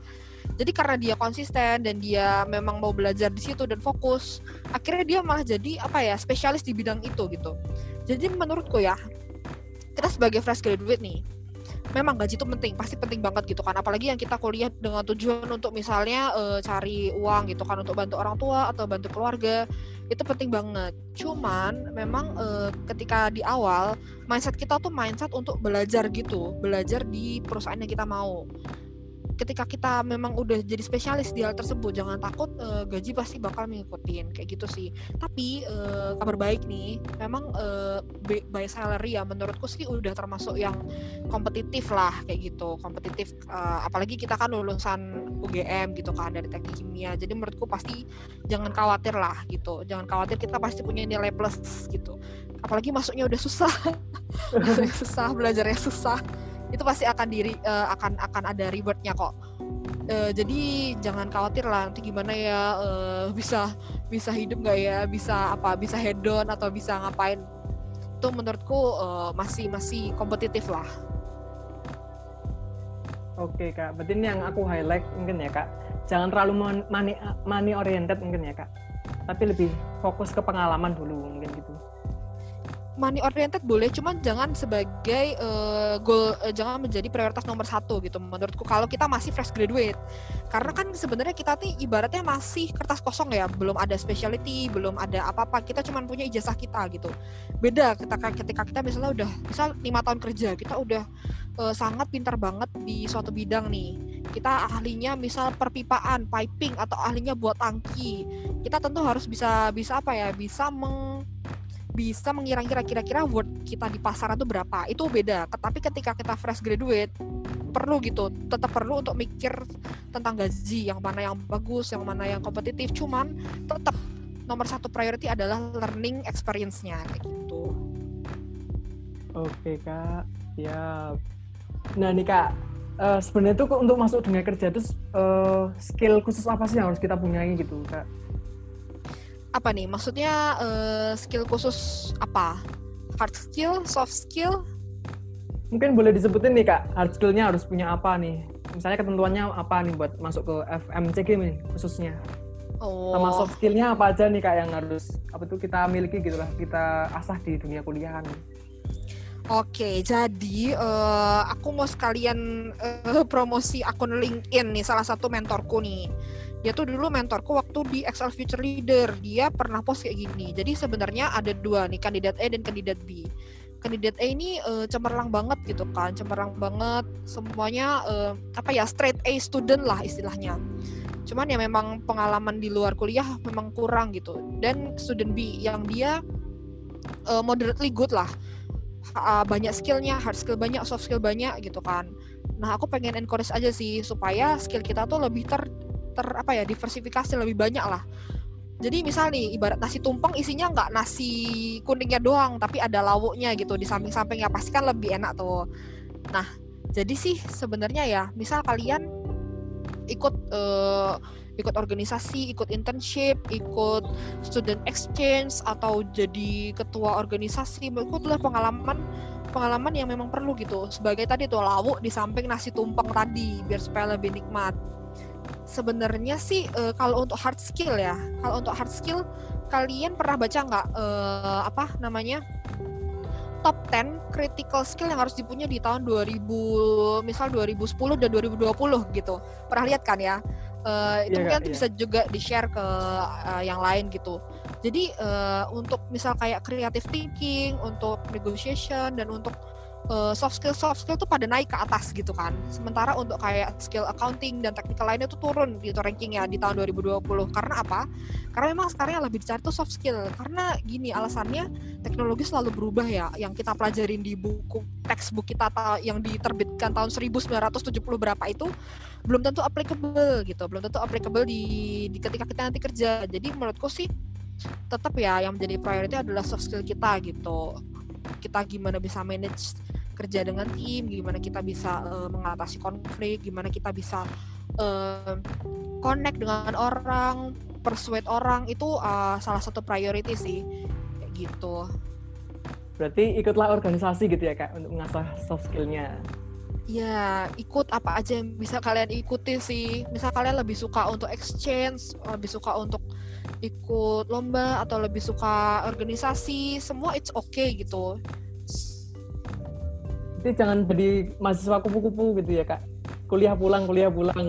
Jadi karena dia konsisten dan dia memang mau belajar di situ dan fokus akhirnya dia malah jadi apa ya spesialis di bidang itu gitu. Jadi menurutku ya kita sebagai fresh graduate nih memang gaji itu penting pasti penting banget gitu kan. Apalagi yang kita kuliah dengan tujuan untuk misalnya uh, cari uang gitu kan untuk bantu orang tua atau bantu keluarga itu penting banget. Cuman memang uh, ketika di awal mindset kita tuh mindset untuk belajar gitu belajar di perusahaan yang kita mau ketika kita memang udah jadi spesialis di hal tersebut jangan takut uh, gaji pasti bakal mengikutin kayak gitu sih. Tapi uh, kabar baik nih memang uh, by salary ya menurutku sih udah termasuk yang kompetitif lah kayak gitu. Kompetitif uh, apalagi kita kan lulusan UGM gitu kan dari teknik kimia. Jadi menurutku pasti jangan khawatir lah gitu. Jangan khawatir kita pasti punya nilai plus gitu. Apalagi masuknya udah susah. Susah belajarnya susah itu pasti akan diri uh, akan akan ada rewardnya kok. Uh, jadi jangan khawatir lah nanti gimana ya uh, bisa bisa hidup nggak ya? Bisa apa bisa hedon atau bisa ngapain? Itu menurutku uh, masih masih kompetitif lah. Oke kak, berarti ini yang aku highlight mungkin ya kak. Jangan terlalu money, money oriented mungkin ya kak. Tapi lebih fokus ke pengalaman dulu mungkin gitu money oriented boleh, cuman jangan sebagai uh, goal, uh, jangan menjadi prioritas nomor satu gitu. Menurutku kalau kita masih fresh graduate, karena kan sebenarnya kita tuh ibaratnya masih kertas kosong ya, belum ada specialty, belum ada apa-apa. Kita cuma punya ijazah kita gitu. Beda ketika ketika kita misalnya udah misal lima tahun kerja, kita udah uh, sangat pintar banget di suatu bidang nih. Kita ahlinya misal perpipaan, piping atau ahlinya buat tangki. Kita tentu harus bisa bisa apa ya, bisa meng bisa mengira-kira kira-kira word kita di pasaran itu berapa itu beda. Tapi ketika kita fresh graduate perlu gitu tetap perlu untuk mikir tentang gaji yang mana yang bagus yang mana yang kompetitif. Cuman tetap nomor satu priority adalah learning experience-nya kayak gitu. Oke kak. Ya nah nih kak uh, sebenarnya tuh untuk masuk dunia kerja itu uh, skill khusus apa sih yang harus kita punyai gitu kak apa nih? Maksudnya uh, skill khusus apa? Hard skill, soft skill? Mungkin boleh disebutin nih kak, hard skillnya harus punya apa nih? Misalnya ketentuannya apa nih buat masuk ke FMCG nih khususnya? Oh. Sama soft skillnya apa aja nih kak yang harus apa tuh kita miliki gitu lah, kita asah di dunia kuliahan. Oke, jadi uh, aku mau sekalian uh, promosi akun LinkedIn nih, salah satu mentorku nih dia tuh dulu mentorku waktu di Excel Future Leader. Dia pernah post kayak gini. Jadi sebenarnya ada dua nih kandidat A dan kandidat B. Kandidat A ini uh, cemerlang banget gitu kan cemerlang banget. Semuanya uh, apa ya straight A student lah istilahnya. Cuman ya memang pengalaman di luar kuliah memang kurang gitu. Dan student B yang dia uh, moderately good lah. Uh, banyak skillnya hard skill banyak soft skill banyak gitu kan. Nah aku pengen encourage aja sih supaya skill kita tuh lebih ter ter apa ya diversifikasi lebih banyak lah. Jadi misal nih ibarat nasi tumpeng isinya nggak nasi kuningnya doang tapi ada lauknya gitu di samping-sampingnya. Pasti kan lebih enak tuh. Nah jadi sih sebenarnya ya misal kalian ikut uh, ikut organisasi, ikut internship, ikut student exchange atau jadi ketua organisasi, adalah pengalaman pengalaman yang memang perlu gitu. Sebagai tadi tuh lauk di samping nasi tumpeng tadi biar supaya lebih nikmat sebenarnya sih uh, kalau untuk hard skill ya. Kalau untuk hard skill kalian pernah baca nggak uh, apa namanya top 10 critical skill yang harus dipunya di tahun 2000 misal 2010 dan 2020 gitu. Pernah lihat kan ya? Uh, itu yeah, mungkin yeah. bisa juga di share ke uh, yang lain gitu. Jadi uh, untuk misal kayak creative thinking untuk negotiation dan untuk uh, soft skill soft skill tuh pada naik ke atas gitu kan. Sementara untuk kayak skill accounting dan technical lainnya tuh turun gitu rankingnya di tahun 2020. Karena apa? Karena memang sekarang yang lebih dicari tuh soft skill. Karena gini alasannya teknologi selalu berubah ya. Yang kita pelajarin di buku textbook kita yang diterbitkan tahun 1970 berapa itu belum tentu applicable gitu. Belum tentu applicable di, di ketika kita nanti kerja. Jadi menurutku sih tetap ya yang menjadi priority adalah soft skill kita gitu kita gimana bisa manage kerja dengan tim, gimana kita bisa uh, mengatasi konflik, gimana kita bisa uh, connect dengan orang, persuade orang itu uh, salah satu priority sih, kayak gitu. Berarti ikutlah organisasi gitu ya kak untuk mengasah soft skillnya. Ya, ikut apa aja yang bisa kalian ikuti sih. Misal kalian lebih suka untuk exchange, lebih suka untuk ikut lomba atau lebih suka organisasi, semua it's okay gitu Jadi jangan jadi mahasiswa kupu-kupu gitu ya kak. Kuliah pulang, kuliah pulang.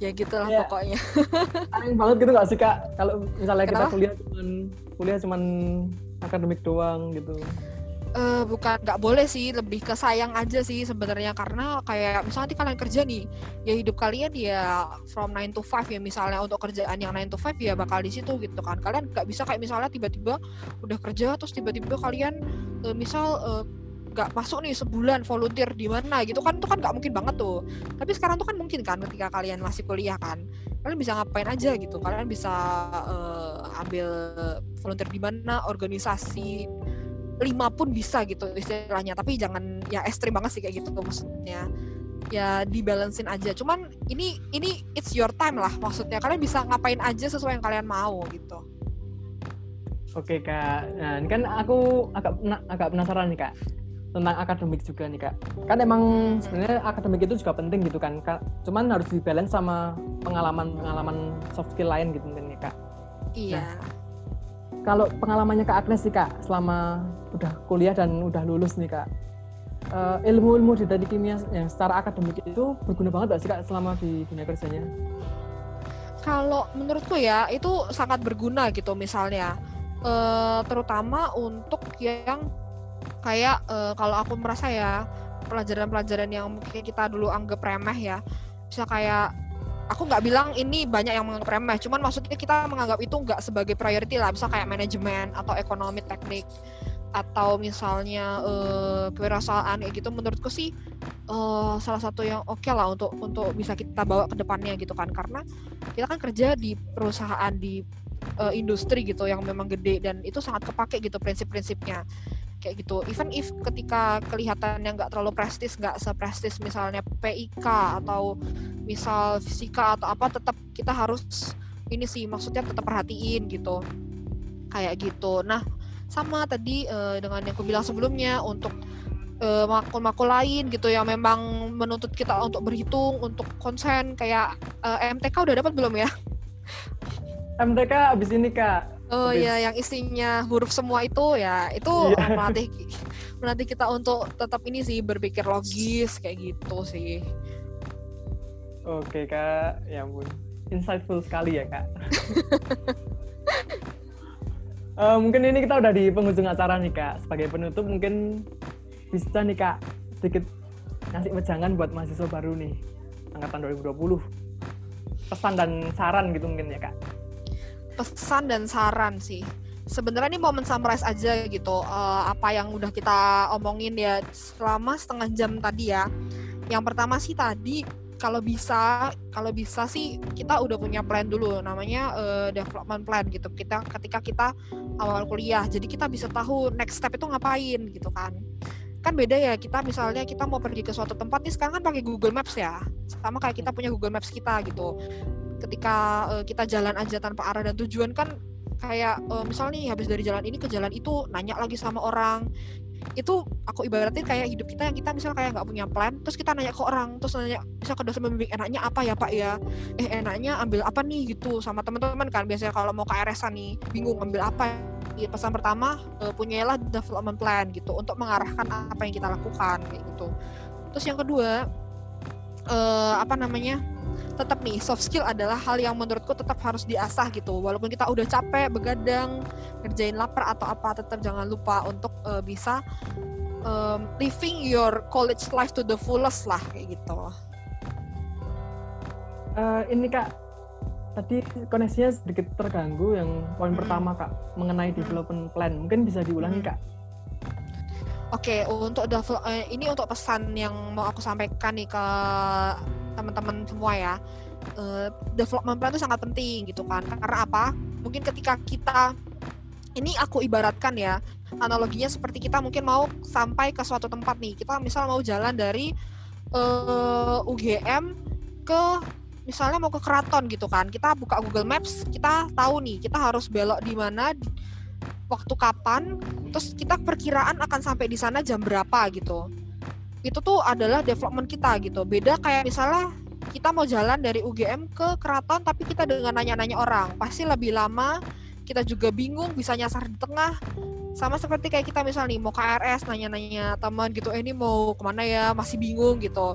ya gitulah Ya. pokoknya Sayang banget gitu nggak sih kak? Kalau misalnya kita Kenapa? kuliah cuman kuliah cuman akademik doang gitu. Eh, bukan nggak boleh sih lebih ke sayang aja sih sebenarnya karena kayak misalnya nanti kalian kerja nih ya hidup kalian ya from 9 to 5 ya misalnya untuk kerjaan yang 9 to 5 ya bakal di situ gitu kan kalian nggak bisa kayak misalnya tiba-tiba udah kerja terus tiba-tiba kalian eh, misal eh, nggak masuk nih sebulan volunteer di mana gitu kan itu kan nggak mungkin banget tuh. Tapi sekarang tuh kan mungkin kan ketika kalian masih kuliah kan kalian bisa ngapain aja gitu. Kalian bisa eh, ambil volunteer di mana organisasi lima pun bisa gitu istilahnya. Tapi jangan ya ekstrim banget sih kayak gitu maksudnya. Ya dibalancein aja. Cuman ini ini it's your time lah maksudnya. Kalian bisa ngapain aja sesuai yang kalian mau gitu. Oke kak, nah ini kan aku agak agak penasaran nih kak tentang akademik juga nih kak. Kan emang sebenarnya akademik itu juga penting gitu kan, kak. Cuman harus dibalance sama pengalaman-pengalaman soft skill lain gitu mungkin ya kak. iya Kalau pengalamannya kak Agnes sih kak, selama udah kuliah dan udah lulus nih kak, eh, ilmu-ilmu di teknik kimia yang secara akademik itu berguna banget gak sih kak selama di dunia kerjanya? kalau menurutku ya itu sangat berguna gitu misalnya Eh, terutama untuk yang kayak eh, kalau aku merasa ya pelajaran-pelajaran yang mungkin kita dulu anggap remeh ya bisa kayak aku nggak bilang ini banyak yang menganggap remeh cuman maksudnya kita menganggap itu nggak sebagai priority lah bisa kayak manajemen atau ekonomi teknik atau misalnya eh, kewirausahaan kayak gitu menurutku sih eh, salah satu yang oke lah untuk untuk bisa kita bawa ke depannya gitu kan karena kita kan kerja di perusahaan di eh, industri gitu yang memang gede dan itu sangat kepake gitu prinsip-prinsipnya kayak gitu. Even if ketika kelihatannya nggak terlalu prestis nggak seprestis misalnya PIK atau misal fisika atau apa tetap kita harus ini sih maksudnya tetap perhatiin gitu. Kayak gitu. Nah sama tadi eh, dengan yang aku bilang sebelumnya untuk eh, makul-makul lain gitu yang memang menuntut kita untuk berhitung untuk konsen kayak eh, MTK udah dapat belum ya? MTK abis ini kak, Oh Habis. ya, yang isinya huruf semua itu ya, itu Iya. melatih melatih kita untuk tetap ini sih berpikir logis kayak gitu sih. Oke kak, ya ampun, insightful sekali ya kak. Eh, mungkin ini kita udah di penghujung acara nih kak. Sebagai penutup mungkin bisa nih kak sedikit ngasih wejangan buat mahasiswa baru nih angkatan 2020. Pesan dan saran gitu mungkin ya kak. Pesan dan saran sih. Sebenarnya ini momen summarize aja gitu eh, apa yang udah kita omongin ya selama setengah jam tadi ya. Yang pertama sih tadi kalau bisa kalau bisa sih kita udah punya plan dulu namanya eh, development plan gitu. Kita ketika kita awal kuliah. Jadi kita bisa tahu next step itu ngapain gitu kan. Kan beda ya kita misalnya kita mau pergi ke suatu tempat nih sekarang kan pakai Google Maps ya. Sama kayak kita punya Google Maps kita gitu. Ketika eh, kita jalan aja tanpa arah dan tujuan kan kayak eh, misalnya nih habis dari jalan ini ke jalan itu nanya lagi sama orang. Itu aku ibaratin kayak hidup kita yang kita misal kayak nggak punya plan, terus kita nanya ke orang, terus nanya bisa ke dosen pembimbing enaknya apa ya Pak ya? Eh enaknya ambil apa nih gitu sama teman-teman kan biasanya kalau mau KRS-an nih bingung ambil apa ya, pesan pertama eh, punyailah development plan gitu untuk mengarahkan apa yang kita lakukan kayak gitu. Terus yang kedua eh, apa namanya tetap nih soft skill adalah hal yang menurutku tetap harus diasah gitu walaupun kita udah capek begadang ngerjain lapar atau apa tetap jangan lupa untuk eh, bisa em, living your college life to the fullest lah kayak gitu. Eh, ini kak, tadi koneksinya sedikit terganggu yang poin Mm-mm. pertama kak mengenai development plan. Mungkin bisa diulangi Mm. kak. Oke, untuk devel- eh, ini untuk pesan yang mau aku sampaikan nih ke teman-teman semua ya. Eh, development plan itu sangat penting gitu kan. Karena apa? Mungkin ketika kita ini aku ibaratkan ya, analoginya seperti kita mungkin mau sampai ke suatu tempat nih. Kita misal mau jalan dari eh, UGM ke misalnya mau ke keraton gitu kan. Kita buka Google Maps, kita tahu nih kita harus belok di mana waktu kapan terus kita perkiraan akan sampai di sana jam berapa gitu. Itu tuh adalah development kita gitu. Beda kayak misalnya kita mau jalan dari UGM ke keraton tapi kita dengan nanya-nanya orang. Pasti lebih lama kita juga bingung bisa nyasar di tengah. Sama seperti kayak kita misalnya nih mau KRS nanya-nanya teman gitu eh ini mau ke mana ya? Masih bingung gitu.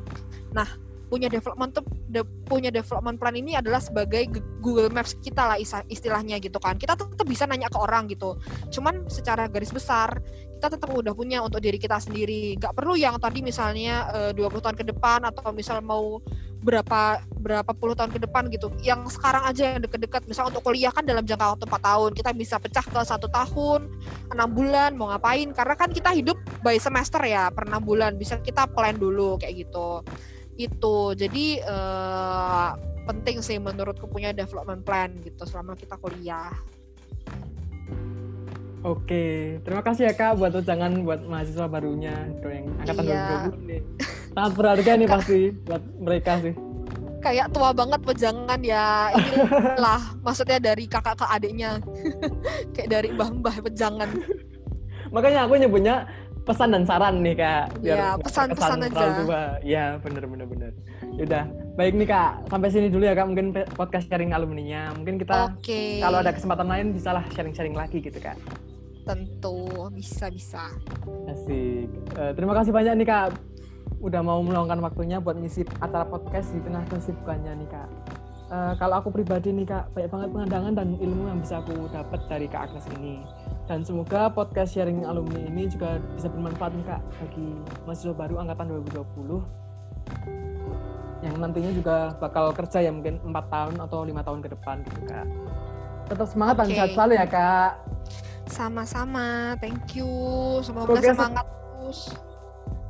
Nah punya development tuh de, punya development plan ini adalah sebagai Google Maps kita lah istilahnya gitu kan. Kita tetap bisa nanya ke orang gitu. Cuman secara garis besar kita tetap udah punya untuk diri kita sendiri. Nggak perlu yang tadi misalnya uh, eh, 20 tahun ke depan atau misal mau berapa berapa puluh tahun ke depan gitu. Yang sekarang aja yang deket-deket misal untuk kuliah kan dalam jangka waktu 4 tahun. Kita bisa pecah ke satu tahun enam bulan mau ngapain? Karena kan kita hidup by semester ya per enam bulan. Bisa kita plan dulu kayak gitu itu jadi uh, penting sih menurutku punya development plan gitu selama kita kuliah Oke, terima kasih ya Kak buat jangan buat mahasiswa barunya yang angkatan iya. 2020 nih. Sangat berharga nih pasti buat mereka sih. Kayak tua banget pejangan ya. Inilah maksudnya dari kakak ke adiknya. Kayak dari mbah-mbah pejangan. Makanya aku nyebutnya pesan dan saran nih kak Iya pesan-pesan aja. Iya bener bener bener. Yaudah baik nih kak. Sampai sini dulu ya kak mungkin podcast sharing alumninya. Mungkin kita okay. kalau ada kesempatan lain bisalah sharing-sharing lagi gitu kak. Tentu bisa bisa. Asik. Uh, terima kasih banyak nih kak udah mau meluangkan waktunya buat ngisi acara podcast di tengah kesibukannya nih kak. Uh, kalau aku pribadi nih kak banyak banget pengadangan dan ilmu yang bisa aku dapat dari kak Agnes ini dan semoga podcast sharing alumni ini juga bisa bermanfaat nih kak bagi mahasiswa baru angkatan 2020 yang nantinya juga bakal kerja ya mungkin empat tahun atau lima tahun ke depan gitu kak. Tetap semangat okay. dan sehat selalu ya kak. Sama-sama. Thank you. Semoga, semoga semangat terus.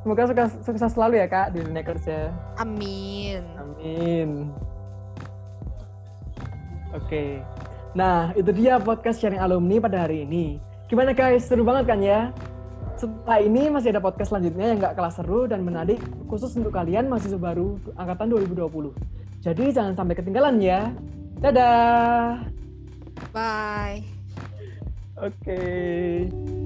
Semoga sukses, sukses selalu ya kak di dunia kerja. Amin. Amin. Oke. Okay. Nah, itu dia podcast sharing alumni pada hari ini. Gimana guys, seru banget kan ya? Setelah ini masih ada podcast selanjutnya yang nggak kelas seru dan menarik khusus untuk kalian mahasiswa baru angkatan 2020. Jadi jangan sampai ketinggalan ya. Dadah. Bye. Oke. Okay.